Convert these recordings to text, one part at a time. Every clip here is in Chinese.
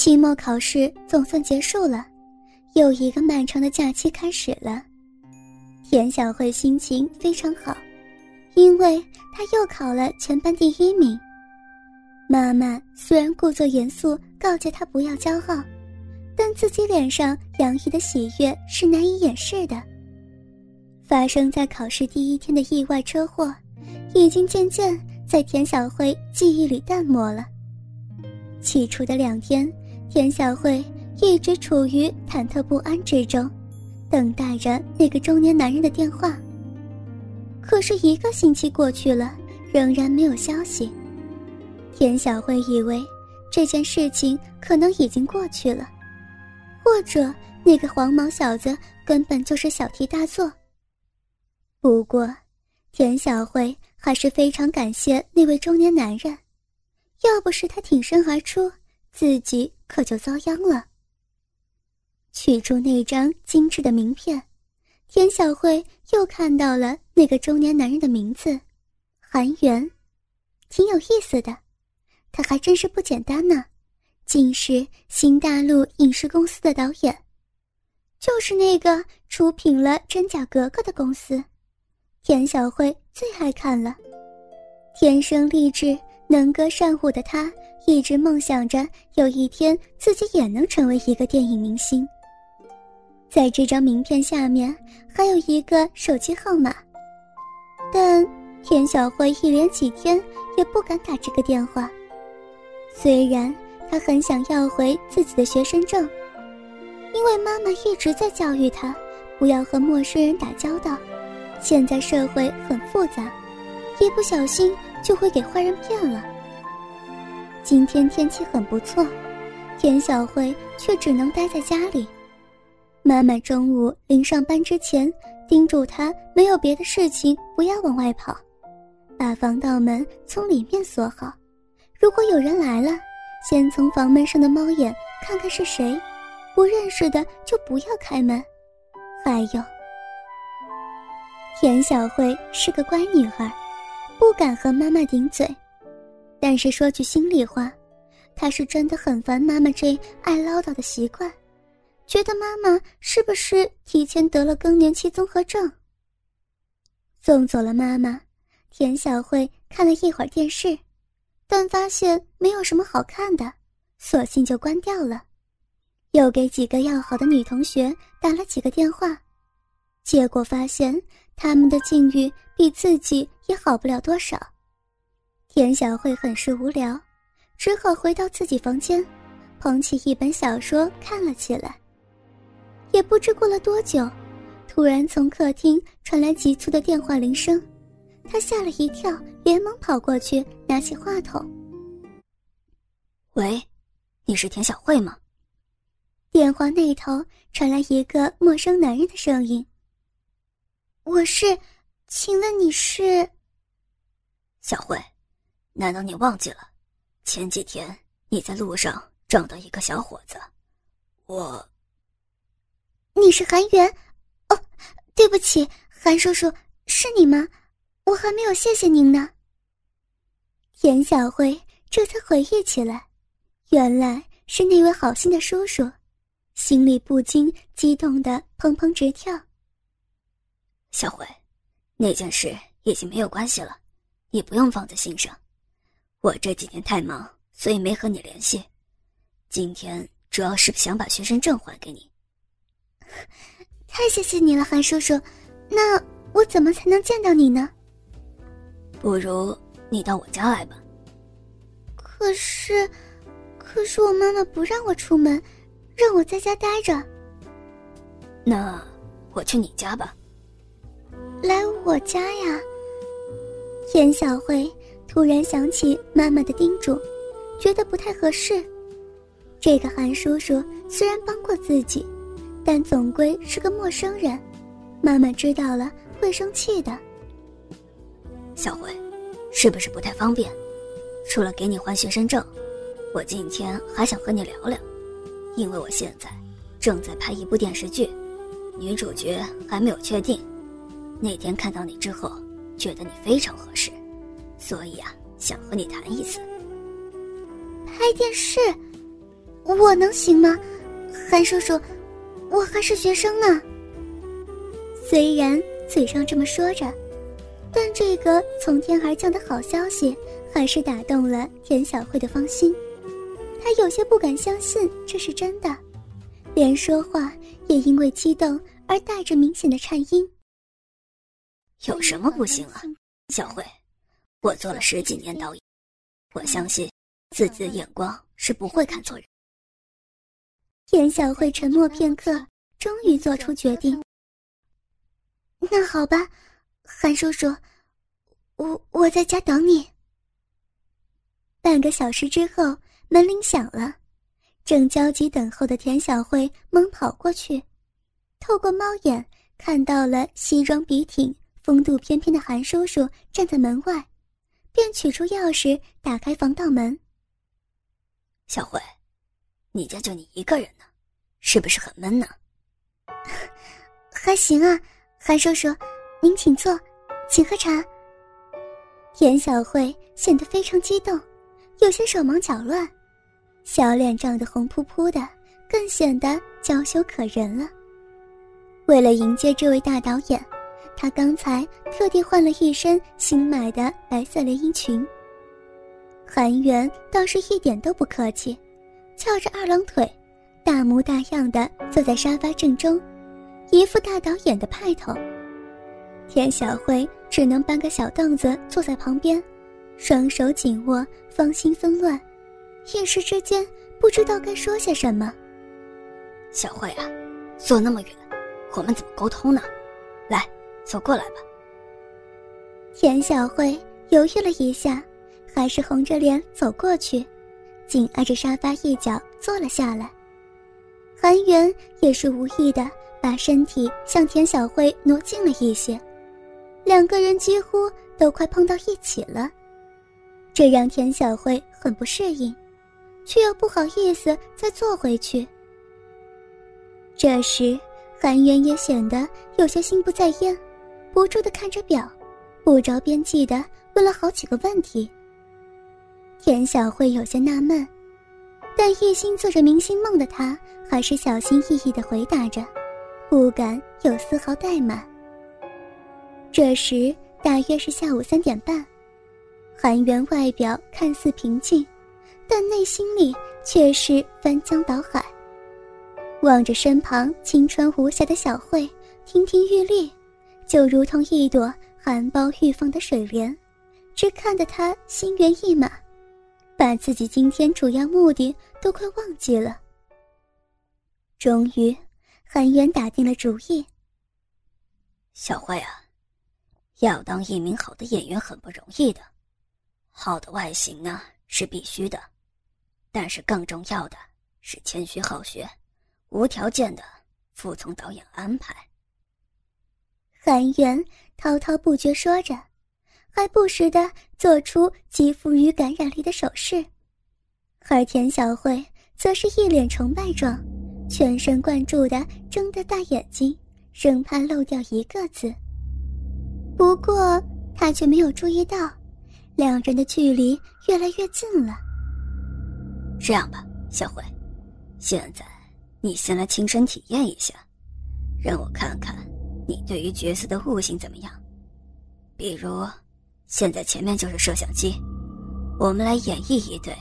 期末考试总算结束了，又一个漫长的假期开始了。田小慧心情非常好，因为她又考了全班第一名。妈妈虽然故作严肃告诫她不要骄傲，但自己脸上洋溢的喜悦是难以掩饰的。发生在考试第一天的意外车祸，已经渐渐在田小慧记忆里淡漠了。起初的两天，田小慧一直处于忐忑不安之中，等待着那个中年男人的电话。可是一个星期过去了，仍然没有消息。田小慧以为这件事情可能已经过去了，或者那个黄毛小子根本就是小题大做。不过，田小慧还是非常感谢那位中年男人，要不是他挺身而出，自己可就遭殃了。取出那张精致的名片，田小慧又看到了那个中年男人的名字——韩元，挺有意思的，他还真是不简单呢，竟是新大陆影视公司的导演，就是那个出品了《真假格格》的公司。田小慧最爱看了，天生丽质、能歌善舞的她，一直梦想着有一天自己也能成为一个电影明星。在这张名片下面还有一个手机号码，但田小慧一连几天也不敢打这个电话。虽然她很想要回自己的学生证，因为妈妈一直在教育她，不要和陌生人打交道。现在社会很复杂，一不小心就会给坏人骗了。今天天气很不错，田小慧却只能待在家里。妈妈中午临上班之前叮嘱她，没有别的事情不要往外跑，把防盗门从里面锁好。如果有人来了，先从房门上的猫眼看看是谁，不认识的就不要开门。还有。田小慧是个乖女孩，不敢和妈妈顶嘴，但是说句心里话，她是真的很烦妈妈这爱唠叨的习惯，觉得妈妈是不是提前得了更年期综合症。送走了妈妈，田小慧看了一会儿电视，但发现没有什么好看的，索性就关掉了，又给几个要好的女同学打了几个电话，结果发现。他们的境遇比自己也好不了多少，田小慧很是无聊，只好回到自己房间，捧起一本小说看了起来。也不知过了多久，突然从客厅传来急促的电话铃声，她吓了一跳，连忙跑过去拿起话筒：“喂，你是田小慧吗？”电话那头传来一个陌生男人的声音。我是，请问你是？小慧，难道你忘记了？前几天你在路上撞到一个小伙子，我。你是韩元？哦，对不起，韩叔叔，是你吗？我还没有谢谢您呢。田小慧这才回忆起来，原来是那位好心的叔叔，心里不禁激动的砰砰直跳。小慧，那件事已经没有关系了，你不用放在心上。我这几天太忙，所以没和你联系。今天主要是想把学生证还给你。太谢谢你了，韩叔叔。那我怎么才能见到你呢？不如你到我家来吧。可是，可是我妈妈不让我出门，让我在家待着。那我去你家吧。来我家呀！田小慧突然想起妈妈的叮嘱，觉得不太合适。这个韩叔叔虽然帮过自己，但总归是个陌生人，妈妈知道了会生气的。小慧，是不是不太方便？除了给你还学生证，我今天还想和你聊聊，因为我现在正在拍一部电视剧，女主角还没有确定。那天看到你之后，觉得你非常合适，所以啊，想和你谈一次。拍电视，我能行吗？韩叔叔，我还是学生呢。虽然嘴上这么说着，但这个从天而降的好消息还是打动了田小慧的芳心。她有些不敢相信这是真的，连说话也因为激动而带着明显的颤音。有什么不行啊，小慧？我做了十几年导演，我相信自己的眼光是不会看错人。田小慧沉默片刻，终于做出决定。那好吧，韩叔叔，我我在家等你。半个小时之后，门铃响了，正焦急等候的田小慧猛跑过去，透过猫眼看到了西装笔挺、风度翩翩的韩叔叔站在门外。便取出钥匙打开防盗门。小慧，你家就你一个人呢，是不是很闷呢？还行啊，韩叔叔，您请坐，请喝茶。田小慧显得非常激动，有些手忙脚乱，小脸涨得红扑扑的，更显得娇羞可人了。为了迎接这位大导演。她刚才特地换了一身新买的白色连衣裙。韩元倒是一点都不客气，翘着二郎腿，大模大样的坐在沙发正中，一副大导演的派头。田小慧只能搬个小凳子坐在旁边，双手紧握，芳心纷乱，一时之间不知道该说些什么。小慧啊，坐那么远，我们怎么沟通呢？来。走过来吧。田小慧犹豫了一下，还是红着脸走过去，紧挨着沙发一角坐了下来。韩元也是无意的把身体向田小慧挪近了一些，两个人几乎都快碰到一起了，这让田小慧很不适应，却又不好意思再坐回去。这时，韩元也显得有些心不在焉。不住的看着表，不着边际的问了好几个问题。田小慧有些纳闷，但一心做着明星梦的她，还是小心翼翼的回答着，不敢有丝毫怠慢。这时大约是下午三点半，韩元外表看似平静，但内心里却是翻江倒海。望着身旁青春无瑕的小慧，亭亭玉立。就如同一朵含苞欲放的水莲，只看得他心猿意马，把自己今天主要目的都快忘记了。终于，韩元打定了主意：“小慧啊，要当一名好的演员很不容易的，好的外形呢是必须的，但是更重要的是谦虚好学，无条件的服从导演安排。”韩元滔滔不绝说着，还不时的做出极富于感染力的手势，而田小慧则是一脸崇拜状，全神贯注的睁着大眼睛，生怕漏掉一个字。不过他却没有注意到，两人的距离越来越近了。这样吧，小慧，现在你先来亲身体验一下，让我看看。你对于角色的悟性怎么样？比如，现在前面就是摄像机，我们来演绎一对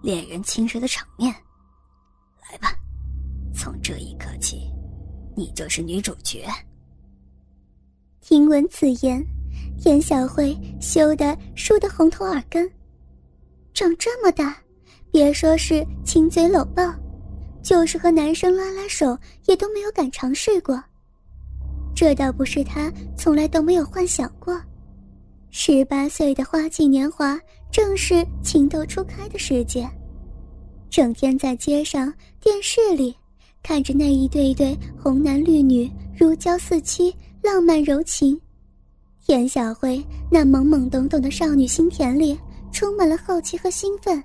恋人亲热的场面。来吧，从这一刻起，你就是女主角。听闻此言，田小慧羞得输得红头耳根。长这么大，别说是亲嘴搂抱，就是和男生拉拉手，也都没有敢尝试过。这倒不是他从来都没有幻想过。十八岁的花季年华，正是情窦初开的时节。整天在街上、电视里，看着那一对对红男绿女如胶似漆、浪漫柔情，田小慧那懵懵懂懂的少女心田里充满了好奇和兴奋。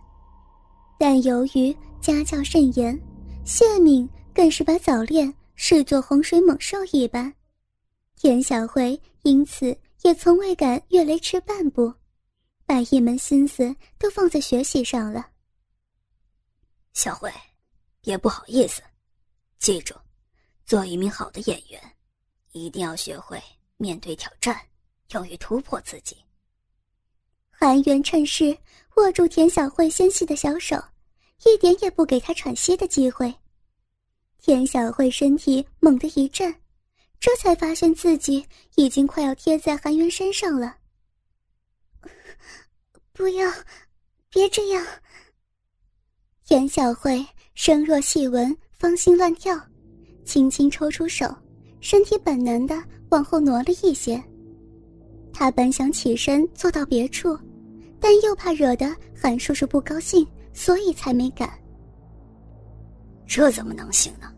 但由于家教甚严，谢敏更是把早恋视作洪水猛兽一般。田小慧因此也从未敢越雷池半步，把一门心思都放在学习上了。小慧，别不好意思。记住，做一名好的演员，一定要学会面对挑战，勇于突破自己。韩元趁势握住田小慧纤细的小手，一点也不给她喘息的机会。田小慧身体猛地一震，这才发现自己已经快要贴在韩元身上了。不要，别这样！田小慧声若细纹，芳心乱跳，轻轻抽出手，身体本能的往后挪了一些。她本想起身坐到别处，但又怕惹得韩叔叔不高兴，所以才没敢。这怎么能行呢？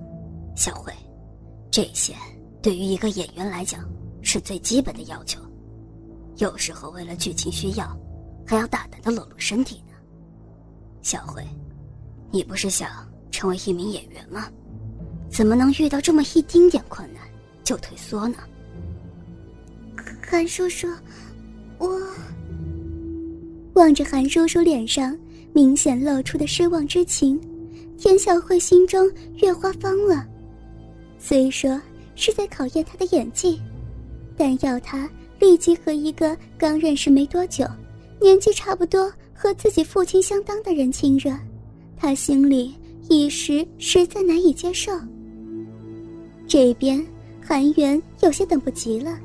小慧，这些对于一个演员来讲是最基本的要求，有时候为了剧情需要。还要大胆的裸露身体呢，小慧，你不是想成为一名演员吗？怎么能遇到这么一丁点困难就退缩呢？韩叔叔，我望着韩叔叔脸上明显露出的失望之情，田小慧心中越发慌了。虽说是在考验他的演技，但要他立即和一个刚认识没多久。年纪差不多和自己父亲相当的人亲热，他心里一时实在难以接受。这边韩元有些等不及了，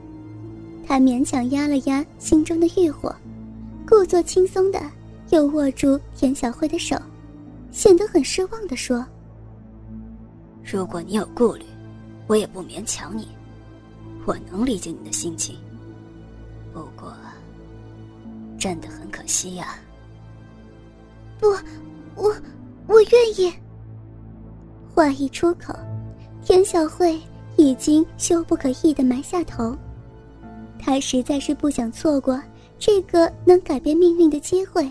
他勉强压了压心中的欲火，故作轻松的又握住田小慧的手，显得很失望的说：“如果你有顾虑，我也不勉强你，我能理解你的心情。不过……”真的很可惜呀。不，我我愿意。话一出口，田小慧已经羞不可抑的埋下头。她实在是不想错过这个能改变命运的机会。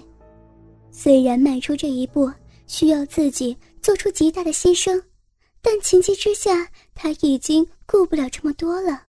虽然迈出这一步需要自己做出极大的牺牲，但情急之下，他已经顾不了这么多了。